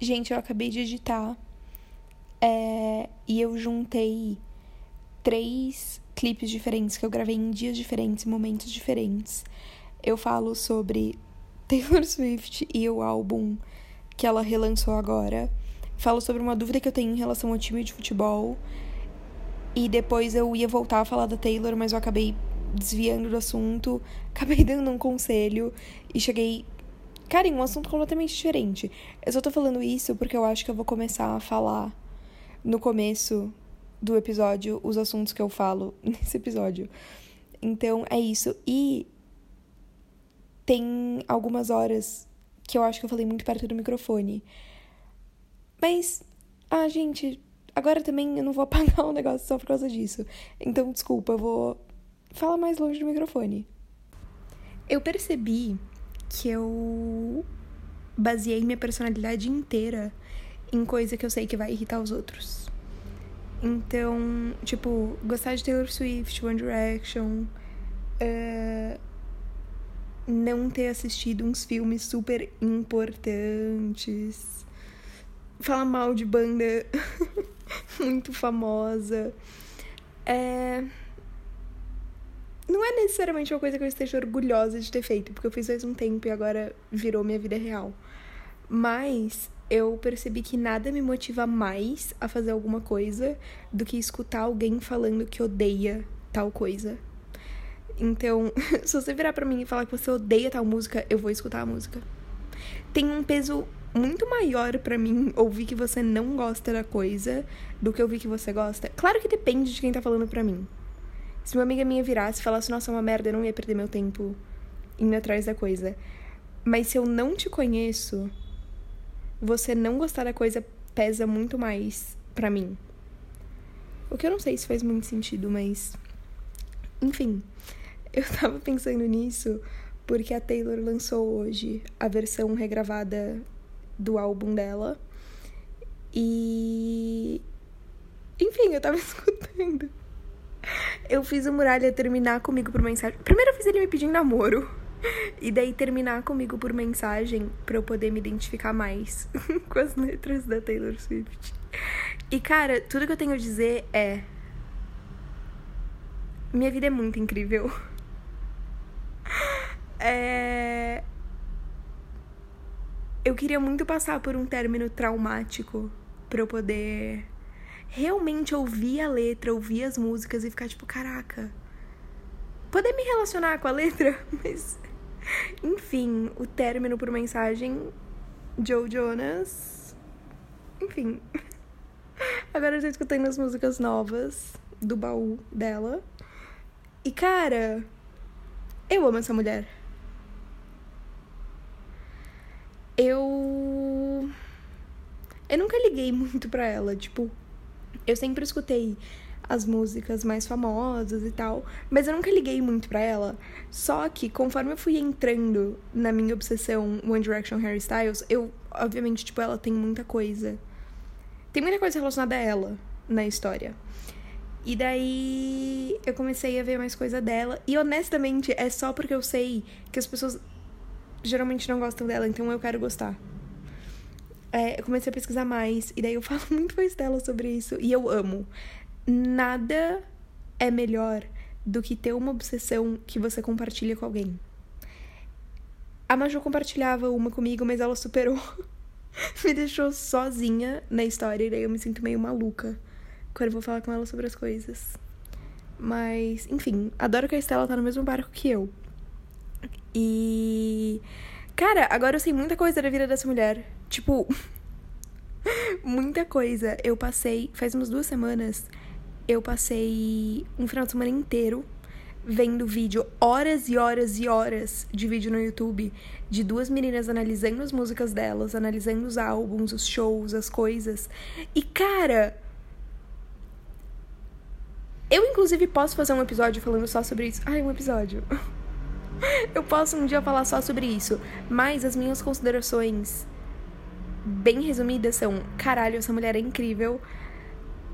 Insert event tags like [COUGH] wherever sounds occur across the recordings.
Gente, eu acabei de editar é, e eu juntei três clipes diferentes que eu gravei em dias diferentes, momentos diferentes. Eu falo sobre [LAUGHS] Taylor Swift e o álbum que ela relançou agora. Falo sobre uma dúvida que eu tenho em relação ao time de futebol. E depois eu ia voltar a falar da Taylor, mas eu acabei desviando do assunto, [LAUGHS] acabei dando um conselho e cheguei. Cara, em um assunto completamente diferente. Eu só tô falando isso porque eu acho que eu vou começar a falar no começo do episódio os assuntos que eu falo [LAUGHS] nesse episódio. Então é isso. E tem algumas horas que eu acho que eu falei muito perto do microfone. Mas, ah, gente, agora também eu não vou [LAUGHS] apagar o negócio só por causa disso. Então, desculpa, eu vou falar mais longe do microfone. Eu percebi que eu baseei minha personalidade inteira em coisa que eu sei que vai irritar os outros. Então, tipo, gostar de Taylor Swift, One Direction, uh, não ter assistido uns filmes super importantes, falar mal de banda [LAUGHS] muito famosa. É... Não é necessariamente uma coisa que eu esteja orgulhosa de ter feito, porque eu fiz faz um tempo e agora virou minha vida real. Mas eu percebi que nada me motiva mais a fazer alguma coisa do que escutar alguém falando que odeia tal coisa. Então, [LAUGHS] se você virar para mim e falar que você odeia tal música, eu vou escutar a música. Tem um peso muito maior para mim ouvir que você não gosta da coisa do que ouvir que você gosta. Claro que depende de quem tá falando pra mim. Se uma amiga minha virasse e falasse, nossa, é uma merda, eu não ia perder meu tempo indo atrás da coisa. Mas se eu não te conheço, você não gostar da coisa pesa muito mais pra mim. O que eu não sei se faz muito sentido, mas. Enfim. [LAUGHS] Eu tava pensando nisso porque a Taylor lançou hoje a versão regravada do álbum dela. E. Enfim, eu tava [LAUGHS] escutando. Eu fiz o Muralha terminar comigo por mensagem. Primeiro eu fiz ele me pedir namoro. E daí terminar comigo por mensagem pra eu poder me identificar mais [LAUGHS] com as letras da Taylor Swift. E cara, tudo que eu tenho a dizer é. Minha vida é muito incrível. [LAUGHS] É... Eu queria muito passar por um término traumático para eu poder realmente ouvir a letra, ouvir as músicas e ficar tipo, caraca. Poder me relacionar com a letra, [LAUGHS] mas. Enfim, o término por mensagem. Joe Jonas. Enfim. [LAUGHS] Agora eu tô escutando as músicas novas do baú dela. E cara, eu amo essa mulher. Eu. Eu nunca liguei muito pra ela. Tipo, eu sempre escutei as músicas mais famosas e tal, mas eu nunca liguei muito para ela. Só que conforme eu fui entrando na minha obsessão One Direction Harry Styles, eu, obviamente, tipo, ela tem muita coisa. Tem muita coisa relacionada a ela na história. E daí eu comecei a ver mais coisa dela. E honestamente, é só porque eu sei que as pessoas geralmente não gostam dela, então eu quero gostar. É, eu comecei a pesquisar mais, e daí eu [LAUGHS] falo muito com a Estela sobre isso, e eu amo. Nada é melhor do que ter uma obsessão que você compartilha com alguém. A Maju compartilhava uma comigo, mas ela superou. [LAUGHS] me deixou sozinha na história, e daí eu me sinto meio maluca quando eu vou falar com ela sobre as coisas. Mas, enfim, adoro que a Estela tá no mesmo barco que eu. E. Cara, agora eu sei muita coisa da vida dessa mulher. Tipo. [LAUGHS] muita coisa. Eu passei. Faz umas duas semanas. Eu passei um final de semana inteiro vendo vídeo, horas e horas e horas de vídeo no YouTube de duas meninas analisando as músicas delas, analisando os álbuns, os shows, as coisas. E cara, eu, inclusive, posso fazer um episódio falando só sobre isso. Ai, um episódio. [LAUGHS] Eu posso um dia falar só sobre isso. Mas as minhas considerações, bem resumidas são: caralho, essa mulher é incrível,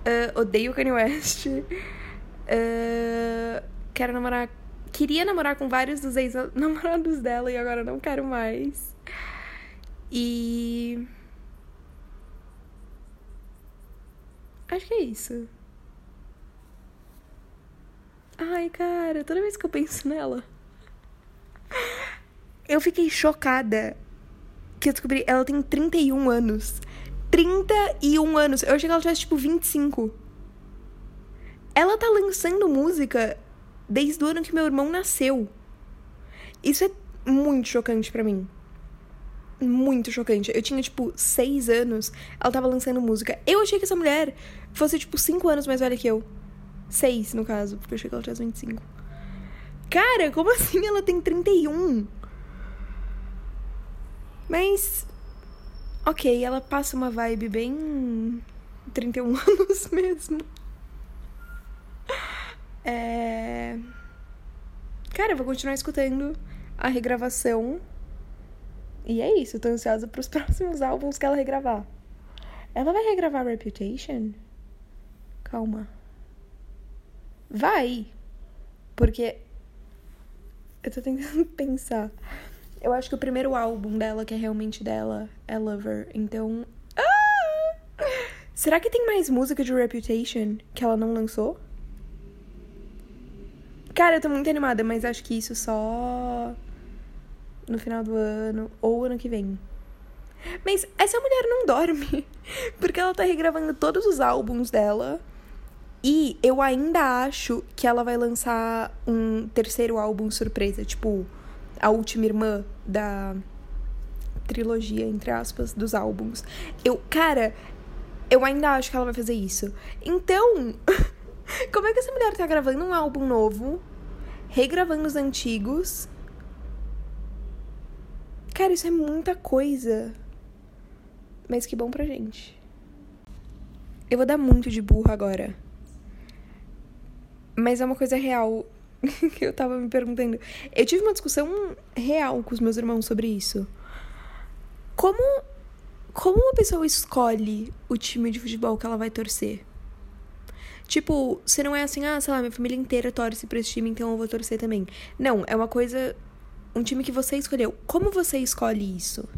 uh, odeio Kanye West, uh, quero namorar. Queria namorar com vários dos ex-namorados [LAUGHS] dela e agora não quero mais. E. Acho que é isso. Ai, cara, toda vez que eu penso nela. [LAUGHS] Eu fiquei chocada que eu descobri. Ela tem 31 anos. 31 anos. Eu achei que ela tivesse tipo 25. Ela tá lançando música desde o ano que meu irmão nasceu. Isso é muito chocante para mim. Muito chocante. Eu tinha, tipo, seis anos, ela tava lançando música. Eu achei que essa mulher fosse, tipo, cinco anos mais velha que eu. Seis, no caso, porque eu achei que ela tivesse 25. Cara, como assim ela tem 31? Mas. Ok, ela passa uma vibe bem. 31 [LAUGHS] anos mesmo. É. Cara, eu vou continuar escutando a regravação. E é isso, eu tô ansiosa pros [LAUGHS] próximos álbuns que ela regravar. Ela vai regravar Reputation? Calma. Vai! Porque. Eu tô tentando [LAUGHS] pensar. Eu acho que o primeiro álbum dela, que é realmente dela, é Lover. Então. Ah! Será que tem mais música de Reputation que ela não lançou? Cara, eu tô muito animada, mas acho que isso só no final do ano ou ano que vem. Mas essa mulher não dorme, [LAUGHS] porque ela tá regravando todos os álbuns dela. E eu ainda acho que ela vai lançar um terceiro álbum surpresa, tipo a última irmã da trilogia, entre aspas, dos álbuns. Eu, cara, eu ainda acho que ela vai fazer isso. Então, [LAUGHS] como é que essa mulher tá gravando um álbum novo, regravando os antigos? Cara, isso é muita coisa. Mas que bom pra gente. Eu vou dar muito de burro agora. Mas é uma coisa real [LAUGHS] que eu tava me perguntando. Eu tive uma discussão real com os meus irmãos sobre isso. Como como uma pessoa escolhe o time de futebol que ela vai torcer? Tipo, se não é assim, ah, sei lá, minha família inteira torce pra esse time, então eu vou torcer também. Não, é uma coisa. Um time que você escolheu. Como você escolhe isso?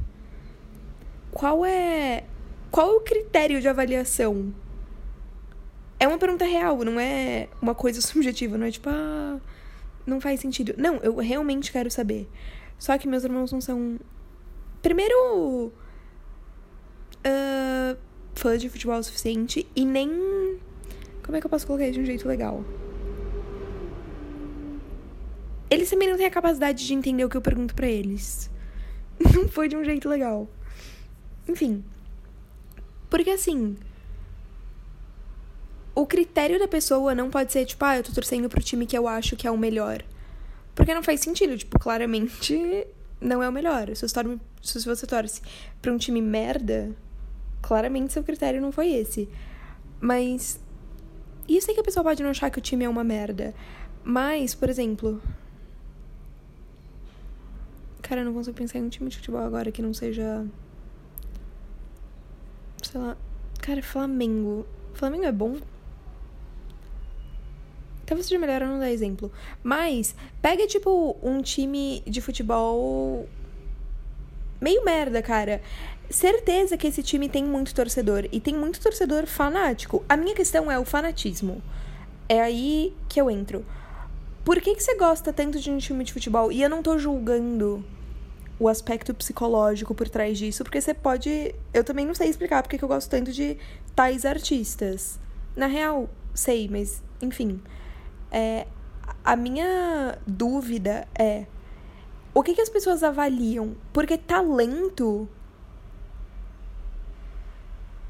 Qual é. Qual é o critério de avaliação? É uma pergunta real, não é uma coisa [LAUGHS] subjetiva, não é tipo, ah, não faz sentido. Não, eu realmente quero saber. Só que meus irmãos não são. Primeiro. Uh, fãs de futebol o suficiente e nem. Como é que eu posso colocar isso de um jeito legal? Eles também não têm a capacidade de entender o que eu pergunto para eles. [LAUGHS] Não foi de um jeito legal. Enfim. Porque assim o critério da pessoa não pode ser, tipo, ah, eu tô torcendo pro time que eu acho que é o melhor. Porque não faz sentido, tipo, claramente [LAUGHS] não é o melhor. Se você torce, se você torce pra um time merda, claramente seu critério não foi esse. Mas. E eu sei que a pessoa pode não achar que o time é uma merda. Mas, por exemplo. Cara, eu não consigo pensar em um time de futebol agora que não seja. Sei lá. Cara, Flamengo. Flamengo é bom? Talvez seja melhor eu não dar exemplo. Mas, pega, tipo, um time de futebol meio merda, cara. Certeza que esse time tem muito torcedor. E tem muito torcedor fanático. A minha questão é o fanatismo. É aí que eu entro. Por que, que você gosta tanto de um time de futebol? E eu não tô julgando o aspecto psicológico por trás disso, porque você pode. Eu também não sei explicar porque que eu gosto tanto de tais artistas. Na real, sei, mas enfim. É, a minha dúvida é o que, que as pessoas avaliam? Porque talento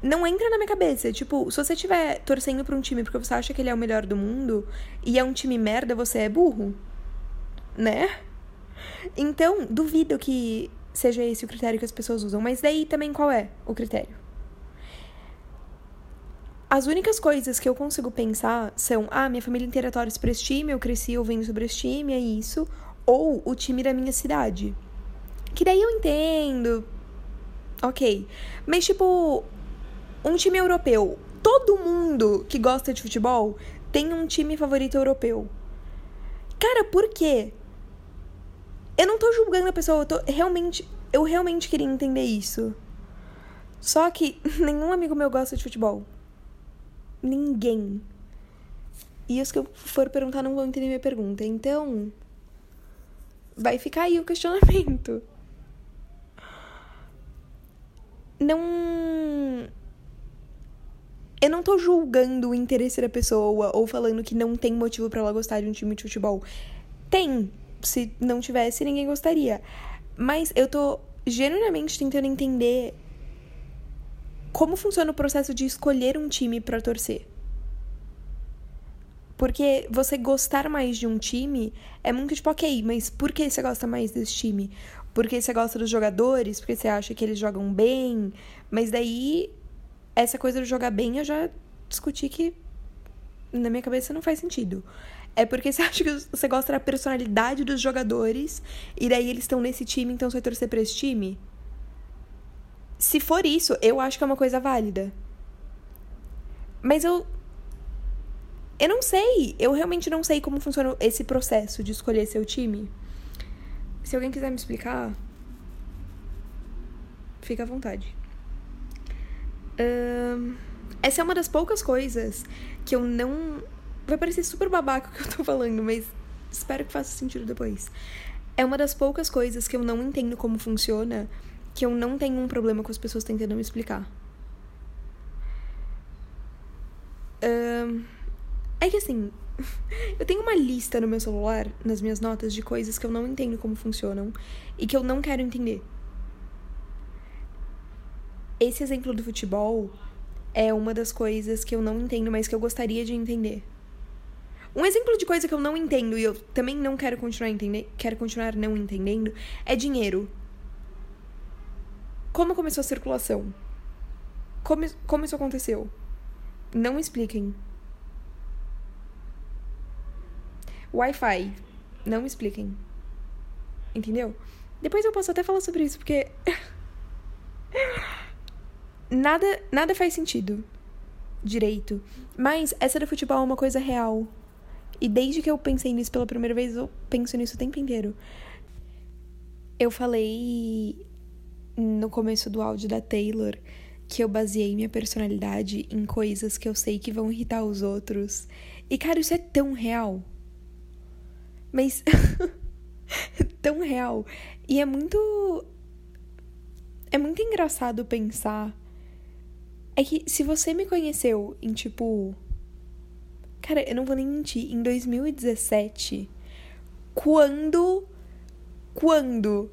não entra na minha cabeça. Tipo, se você estiver torcendo pra um time porque você acha que ele é o melhor do mundo e é um time merda, você é burro. Né? Então, duvido que seja esse o critério que as pessoas usam. Mas daí também qual é o critério? As únicas coisas que eu consigo pensar são: ah, minha família inteira torce pra esse time, eu cresci ouvindo sobre esse time, é isso. Ou o time da minha cidade. Que daí eu entendo. Ok. Mas, tipo, um time europeu. Todo mundo que gosta de futebol tem um time favorito europeu. Cara, por quê? Eu não tô julgando a pessoa, eu tô realmente. Eu realmente queria entender isso. Só que [LAUGHS] nenhum amigo meu gosta de futebol. Ninguém. E os que eu for perguntar não vão entender minha pergunta. Então, vai ficar aí o questionamento. Não. Eu não tô julgando o interesse da pessoa ou falando que não tem motivo para ela gostar de um time de futebol. Tem. Se não tivesse, ninguém gostaria. Mas eu tô genuinamente tentando entender como funciona o processo de escolher um time para torcer. Porque você gostar mais de um time é muito tipo, ok, mas por que você gosta mais desse time? Porque você gosta dos jogadores? Porque você acha que eles jogam bem? Mas daí, essa coisa de jogar bem eu já discuti que na minha cabeça não faz sentido. É porque [LAUGHS] você acha que você gosta da personalidade dos jogadores e daí eles estão nesse time, então você vai torcer pra esse time? Se for isso, eu acho que é uma coisa válida. Mas eu. Eu não sei. Eu realmente não sei como funciona esse processo de escolher seu time. Se alguém quiser me explicar, fica à vontade. Um, essa é uma das poucas coisas que eu não. Vai parecer super babaca o que eu tô falando, mas espero que faça sentido depois. É uma das poucas coisas que eu não entendo como funciona que eu não tenho um problema com as pessoas tentando me explicar. Um, é que assim, [LAUGHS] eu tenho uma lista no meu celular, nas minhas notas, de coisas que eu não entendo como funcionam e que eu não quero entender. Esse exemplo do futebol é uma das coisas que eu não entendo, mas que eu gostaria de entender. Um exemplo de coisa que eu não entendo e eu também não quero continuar entender, quero continuar não entendendo, é dinheiro. Como começou a circulação? Como, como isso aconteceu? Não expliquem. Wi-Fi. Não expliquem. Entendeu? Depois eu posso até falar sobre isso, porque. [LAUGHS] nada, nada faz sentido direito. Mas essa do futebol é uma coisa real. E desde que eu pensei nisso pela primeira vez, eu penso nisso o tempo inteiro. Eu falei no começo do áudio da Taylor que eu baseei minha personalidade em coisas que eu sei que vão irritar os outros. E cara, isso é tão real. Mas [LAUGHS] tão real. E é muito é muito engraçado pensar é que se você me conheceu em tipo Cara, eu não vou nem mentir, em 2017, quando quando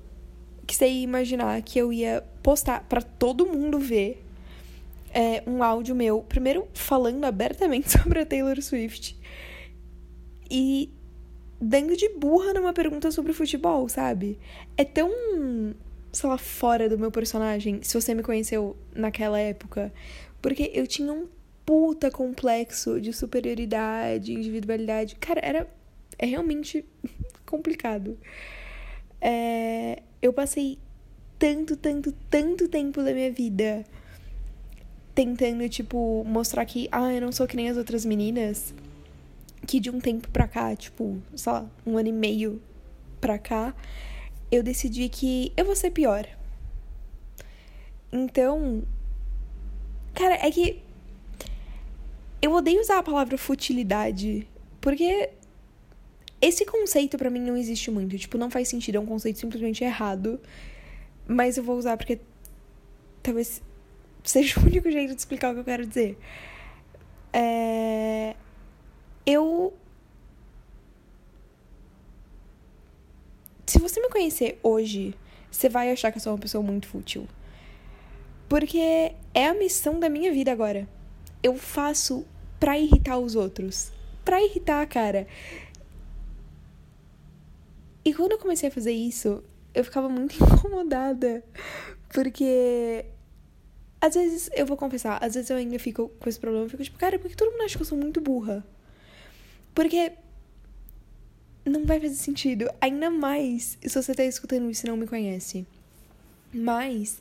que você ia imaginar que eu ia postar para todo mundo ver é, um áudio meu, primeiro falando abertamente [LAUGHS] sobre a Taylor Swift e dando de burra numa pergunta sobre futebol, sabe? É tão, sei lá, fora do meu personagem, se você me conheceu naquela época, porque eu tinha um puta complexo de superioridade, individualidade. Cara, era é realmente [LAUGHS] complicado. É, eu passei tanto, tanto, tanto tempo da minha vida tentando, tipo, mostrar que, ah, eu não sou que nem as outras meninas. Que de um tempo pra cá, tipo, sei lá, um ano e meio pra cá, eu decidi que eu vou ser pior. Então. Cara, é que. Eu odeio usar a palavra futilidade, porque esse conceito para mim não existe muito. Tipo, não faz sentido. É um conceito simplesmente errado. Mas eu vou usar porque talvez seja [LAUGHS] o único jeito de explicar o que eu quero dizer. É... Eu. Se você me conhecer hoje, você vai achar que eu sou uma pessoa muito fútil. Porque é a missão da minha vida agora. Eu faço pra irritar os outros. Pra irritar, cara. E quando eu comecei a fazer isso, eu ficava muito [LAUGHS] incomodada. Porque. Às vezes, eu vou confessar, às vezes eu ainda fico com esse problema. Eu fico tipo, cara, por que todo mundo acha que eu sou muito burra? Porque. Não vai fazer sentido. Ainda mais se você tá escutando isso e não me conhece. Mas.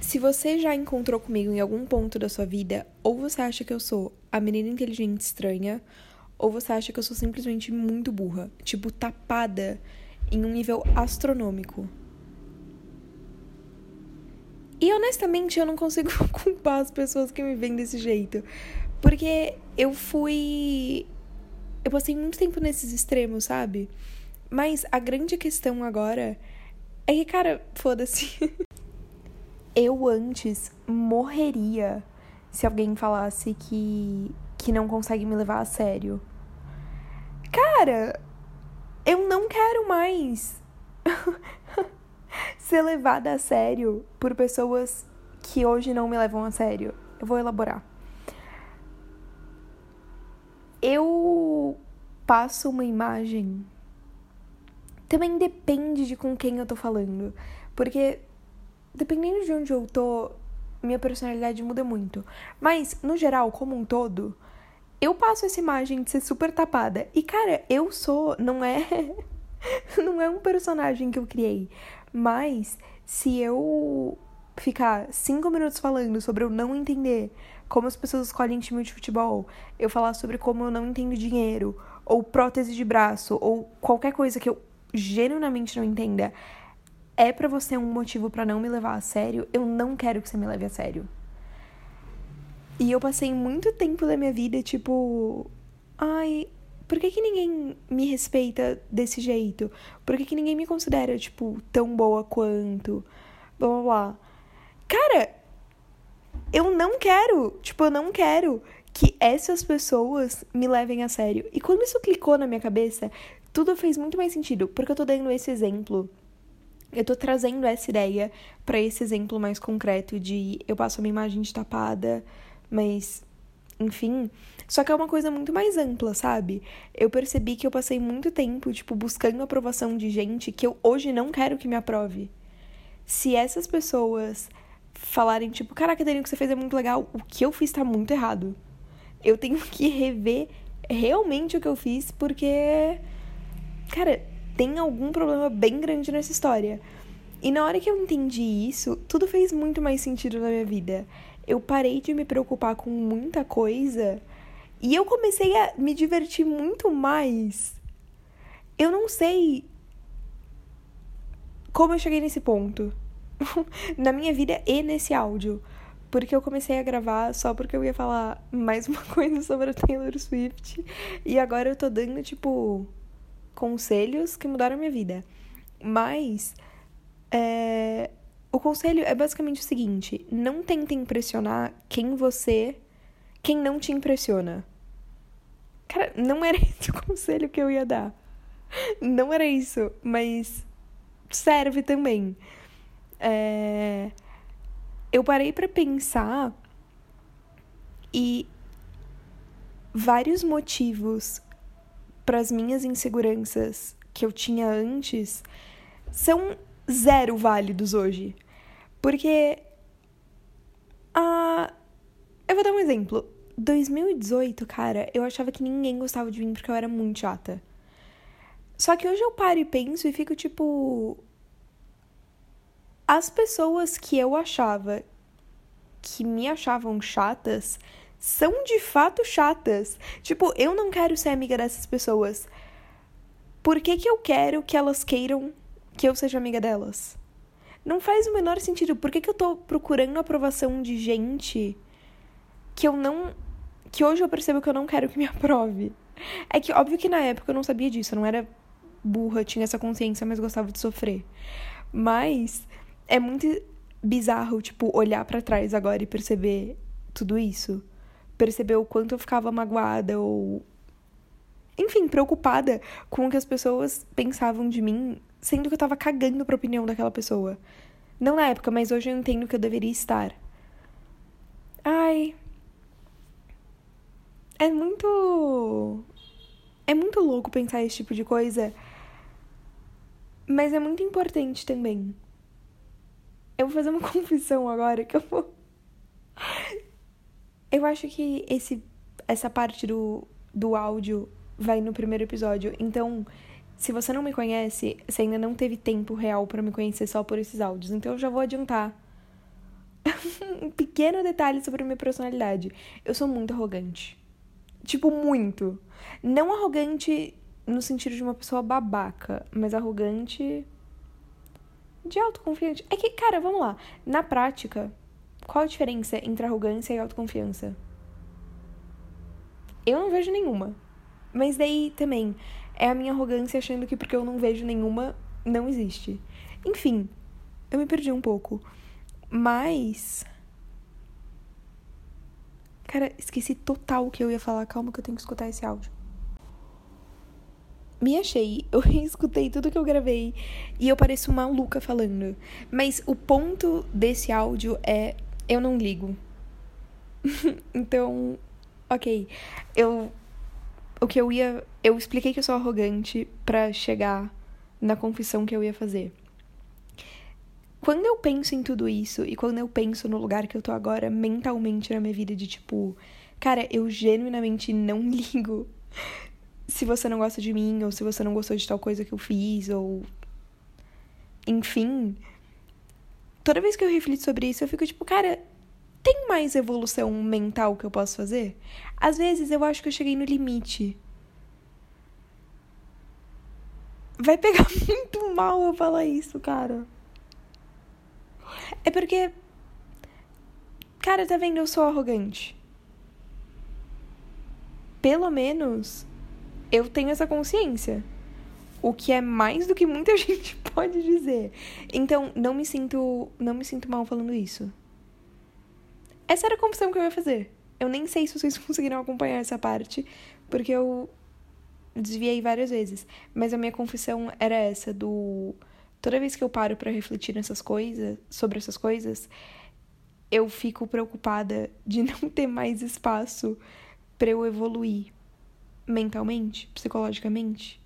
Se você já encontrou comigo em algum ponto da sua vida, ou você acha que eu sou a menina inteligente estranha, ou você acha que eu sou simplesmente muito burra, tipo, tapada em um nível astronômico. E honestamente eu não consigo [LAUGHS] culpar as pessoas que me veem desse jeito. Porque eu fui. Eu passei muito tempo nesses extremos, sabe? Mas a grande questão agora é que, cara, foda-se. [LAUGHS] eu antes morreria se alguém falasse que, que não consegue me levar a sério. Cara, eu não quero mais [LAUGHS] ser levada a sério por pessoas que hoje não me levam a sério. Eu vou elaborar. Eu passo uma imagem. Também depende de com quem eu tô falando. Porque dependendo de onde eu tô, minha personalidade muda muito. Mas, no geral, como um todo, eu passo essa imagem de ser super tapada. E, cara, eu sou, não é. [LAUGHS] não é um personagem que eu criei. Mas, se eu ficar cinco minutos falando sobre eu não entender como as pessoas escolhem time de futebol, eu falar sobre como eu não entendo dinheiro, ou prótese de braço, ou qualquer coisa que eu genuinamente não entenda, é para você um motivo para não me levar a sério, eu não quero que você me leve a sério. E eu passei muito tempo da minha vida, tipo, ai, por que, que ninguém me respeita desse jeito? Por que, que ninguém me considera, tipo, tão boa quanto? Blá blá blá. Cara, eu não quero, tipo, eu não quero que essas pessoas me levem a sério. E quando isso clicou na minha cabeça, tudo fez muito mais sentido, porque eu tô dando esse exemplo. Eu tô trazendo essa ideia para esse exemplo mais concreto de eu passo uma imagem de tapada, mas enfim, só que é uma coisa muito mais ampla, sabe? Eu percebi que eu passei muito tempo, tipo, buscando aprovação de gente que eu hoje não quero que me aprove. Se essas pessoas falarem, tipo, caraca, Dani, o que você fez é muito legal, o que eu fiz tá muito errado. Eu tenho [LAUGHS] que rever realmente o que eu fiz, porque, cara, tem algum problema bem grande nessa história. E na hora que eu entendi isso, tudo fez muito mais sentido na minha vida. Eu parei de me preocupar com muita coisa e eu comecei a me divertir muito mais. Eu não sei como eu cheguei nesse ponto. [LAUGHS] na minha vida e nesse áudio. Porque eu comecei a gravar só porque eu ia falar mais uma [LAUGHS] coisa sobre a Taylor Swift. E agora eu tô dando, tipo, conselhos que mudaram a minha vida. Mas. É... O conselho é basicamente o seguinte: não tente impressionar quem você. quem não te impressiona. Cara, não era [LAUGHS] esse o conselho que eu ia dar. Não era isso, mas serve também é, eu parei para pensar e vários motivos para as minhas inseguranças que eu tinha antes são zero válidos hoje. Porque. Ah, eu vou dar um exemplo. 2018, cara, eu achava que ninguém gostava de mim porque eu era muito chata. Só que hoje eu paro e penso e fico tipo as pessoas que eu achava que me achavam chatas são de fato chatas. Tipo, eu não quero ser amiga dessas pessoas. Por que, que eu quero que elas queiram que eu seja amiga delas? Não faz o menor sentido. Por que, que eu tô procurando aprovação de gente que eu não. que hoje eu percebo que eu não quero que me [LAUGHS] aprove? É que, óbvio que na época eu não sabia disso, eu não era burra, tinha essa consciência, mas gostava de sofrer. Mas é muito bizarro, tipo, olhar para trás agora e perceber tudo isso. Perceber o quanto eu ficava magoada ou. Enfim, preocupada com o que as pessoas pensavam de mim, sendo que eu tava cagando pra opinião daquela pessoa. Não na época, mas hoje eu entendo que eu deveria estar. Ai. É muito. É muito louco pensar esse tipo de coisa. Mas é muito importante também. Eu vou fazer uma [LAUGHS] confissão agora que eu vou. [LAUGHS] Eu acho que esse, essa parte do, do áudio vai no primeiro episódio. Então, se você não me conhece, você ainda não teve tempo real para me conhecer só por esses áudios. Então, eu já vou adiantar [LAUGHS] um pequeno detalhe sobre a minha personalidade. Eu sou muito arrogante. Tipo, muito. Não arrogante no sentido de uma pessoa babaca, mas arrogante de autoconfiante. É que, cara, vamos lá. Na prática, qual a diferença entre arrogância e autoconfiança? Eu não vejo nenhuma. Mas daí também é a minha arrogância achando que porque eu não vejo nenhuma, não existe. Enfim, eu me perdi um pouco. Mas. Cara, esqueci total o que eu ia falar. Calma que eu tenho que escutar esse áudio. Me achei, eu [LAUGHS] escutei tudo que eu gravei e eu pareço maluca falando. Mas o ponto desse áudio é: eu não ligo. [LAUGHS] então, ok. Eu. O que eu ia. Eu expliquei que eu sou arrogante para chegar na confissão que eu ia fazer. Quando eu penso em tudo isso e quando eu penso no lugar que eu tô agora mentalmente na minha vida de tipo, cara, eu genuinamente não [LAUGHS] ligo se você não gosta de mim ou se você não gostou de tal coisa que eu fiz ou enfim, toda vez que eu reflito sobre isso, eu fico tipo, cara, tem mais evolução mental que eu posso fazer? Às vezes eu acho que eu cheguei no limite. Vai pegar [LAUGHS] muito mal eu falar isso, cara. É porque. Cara, tá vendo? Eu sou arrogante. Pelo menos eu tenho essa consciência. O que é mais do que muita [LAUGHS] gente pode dizer. Então, não me sinto, não me sinto mal falando isso. Essa era a confissão que eu ia fazer. Eu nem sei se vocês [LAUGHS] conseguiram acompanhar essa parte, porque eu desviei várias vezes. Mas a minha confissão era essa do toda vez que eu paro para refletir nessas coisas, sobre essas coisas, eu fico preocupada de [LAUGHS] não ter mais espaço para eu evoluir mentalmente, psicologicamente.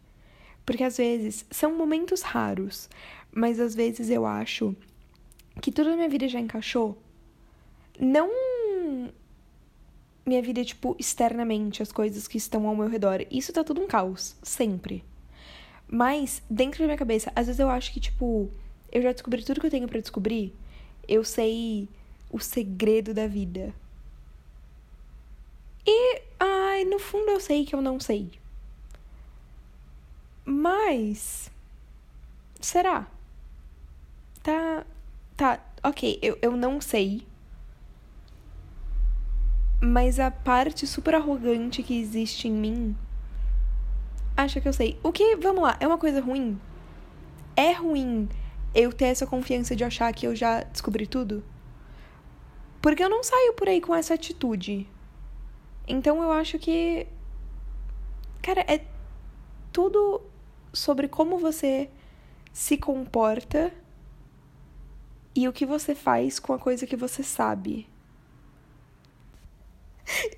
Porque às vezes são momentos raros, mas às vezes eu acho que tudo na minha vida já encaixou. Não minha vida, tipo, externamente, as coisas que estão ao meu redor. Isso tá tudo um caos, sempre. Mas, dentro da minha cabeça, às vezes eu acho que, tipo, eu já descobri tudo que eu tenho para descobrir. Eu sei o segredo da vida. E, ai, no fundo eu sei que eu não sei. Mas. Será? Tá. Tá, ok, eu, eu não sei. Mas a parte super arrogante que existe em mim acha que eu sei. O que, vamos lá, é uma coisa ruim? É ruim eu ter essa confiança de achar que eu já descobri tudo? Porque eu não saio por aí com essa atitude. Então eu acho que. Cara, é tudo sobre como você se comporta e o que você faz com a coisa que você sabe.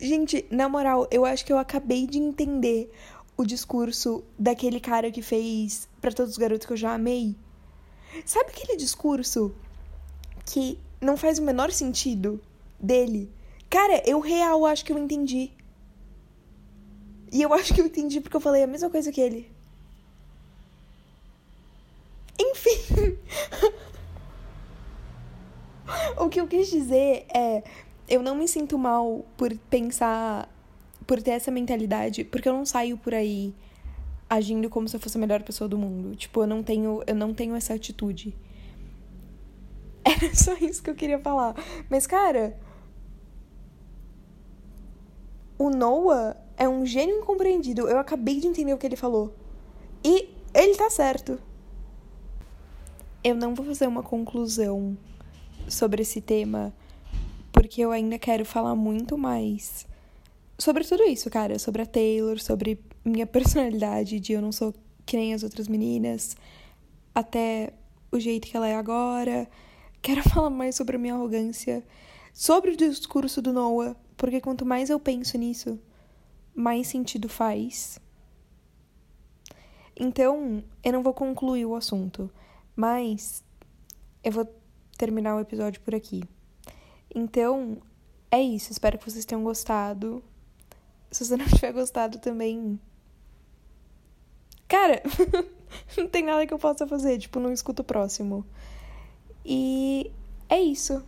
Gente, na moral, eu acho que eu acabei de entender o discurso daquele cara que fez para todos os garotos que eu já amei. Sabe aquele discurso que não faz o menor sentido dele? Cara, eu real acho que eu entendi. E eu acho que eu entendi porque eu falei a mesma coisa que ele. Enfim. [LAUGHS] o que eu quis dizer é. Eu não me sinto mal por pensar por ter essa mentalidade, porque eu não saio por aí agindo como se eu fosse a melhor pessoa do mundo. Tipo, eu não tenho, eu não tenho essa atitude. [LAUGHS] Era só isso que eu queria falar. Mas, cara, o Noah é um gênio incompreendido. Eu acabei de entender o que ele falou. E ele tá certo. Eu não vou fazer uma conclusão sobre esse tema, porque eu ainda quero falar muito mais sobre tudo isso, cara. Sobre a Taylor, sobre minha [LAUGHS] personalidade, de eu não sou que nem as outras meninas, até o jeito que ela é agora. Quero [LAUGHS] falar mais sobre a minha arrogância, sobre o discurso do Noah, porque quanto mais eu penso nisso, mais sentido faz. Então, eu não vou concluir o assunto, mas eu vou terminar o episódio por aqui. Então, é isso. Espero que vocês tenham gostado se você não [LAUGHS] tiver gostado também. Cara, [LAUGHS] não tem nada que eu possa fazer, tipo, não escuto o próximo. E é isso.